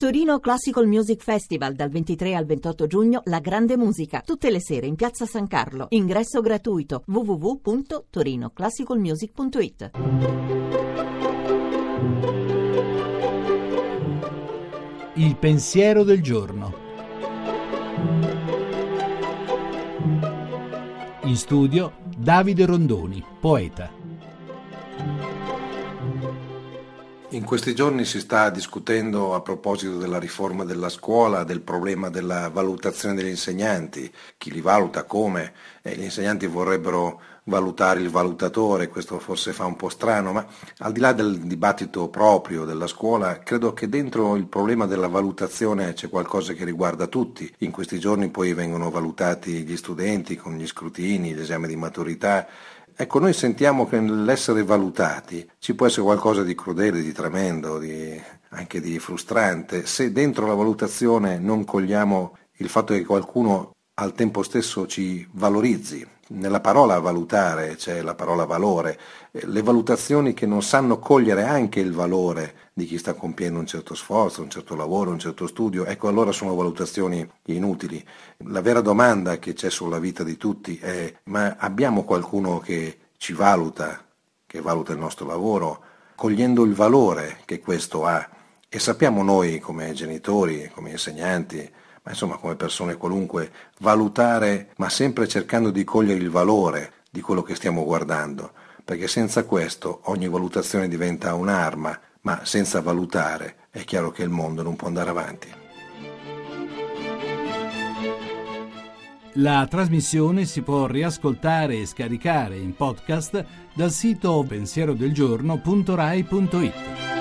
Torino Classical Music Festival dal 23 al 28 giugno La Grande Musica, tutte le sere in Piazza San Carlo. Ingresso gratuito www.torinoclassicalmusic.it. Il pensiero del giorno. In studio Davide Rondoni, poeta. In questi giorni si sta discutendo a proposito della riforma della scuola, del problema della valutazione degli insegnanti, chi li valuta, come, eh, gli insegnanti vorrebbero valutare il valutatore, questo forse fa un po' strano, ma al di là del dibattito proprio della scuola, credo che dentro il problema della valutazione c'è qualcosa che riguarda tutti. In questi giorni poi vengono valutati gli studenti con gli scrutini, gli esami di maturità, Ecco, noi sentiamo che nell'essere valutati ci può essere qualcosa di crudele, di tremendo, di, anche di frustrante, se dentro la valutazione non cogliamo il fatto che qualcuno al tempo stesso ci valorizzi. Nella parola valutare c'è la parola valore, le valutazioni che non sanno cogliere anche il valore di chi sta compiendo un certo sforzo, un certo lavoro, un certo studio, ecco allora sono valutazioni inutili. La vera domanda che c'è sulla vita di tutti è ma abbiamo qualcuno che ci valuta, che valuta il nostro lavoro, cogliendo il valore che questo ha? E sappiamo noi come genitori, come insegnanti, ma insomma come persone qualunque, valutare, ma sempre cercando di cogliere il valore di quello che stiamo guardando, perché senza questo ogni valutazione diventa un'arma, ma senza valutare è chiaro che il mondo non può andare avanti. La trasmissione si può riascoltare e scaricare in podcast dal sito pensierodelgiorno.rai.it.